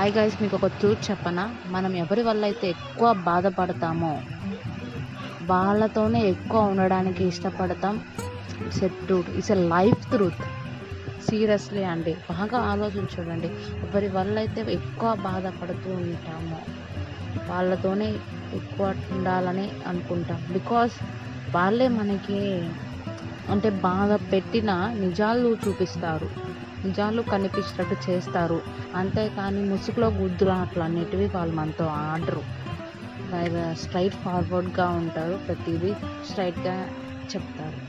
Hi guys మీకు ఒక truth చెప్పనా? మనం ఎవరి వల్ల అయితే ఎక్కువ బాధపడతామో వాళ్ళతోనే ఎక్కువ ఉండడానికి ఇష్టపడతాం. It's a truth it's a life truth seriously అండి బాగా ఆలోచించండి ఎవరి వల్ల అయితే ఎక్కువ బాధపడుతూ ఉంటామో వాళ్ళతోనే ఎక్కువ ఉండాలని అనుకుంటాం. బికాస్ వాళ్ళే మనకి అంటే బాధ పెట్టిన నిజాలు చూపిస్తారు. నిజాలు కనిపించినట్టు చేస్తారు. అంతేకాని ముసుగులో గుద్దులు అట్లా అనేటివి వాళ్ళు మనతో ఆడరు. స్ట్రైట్ ఫార్వర్డ్గా ఉంటారు. ప్రతిదీ స్ట్రైట్గా చెప్తారు.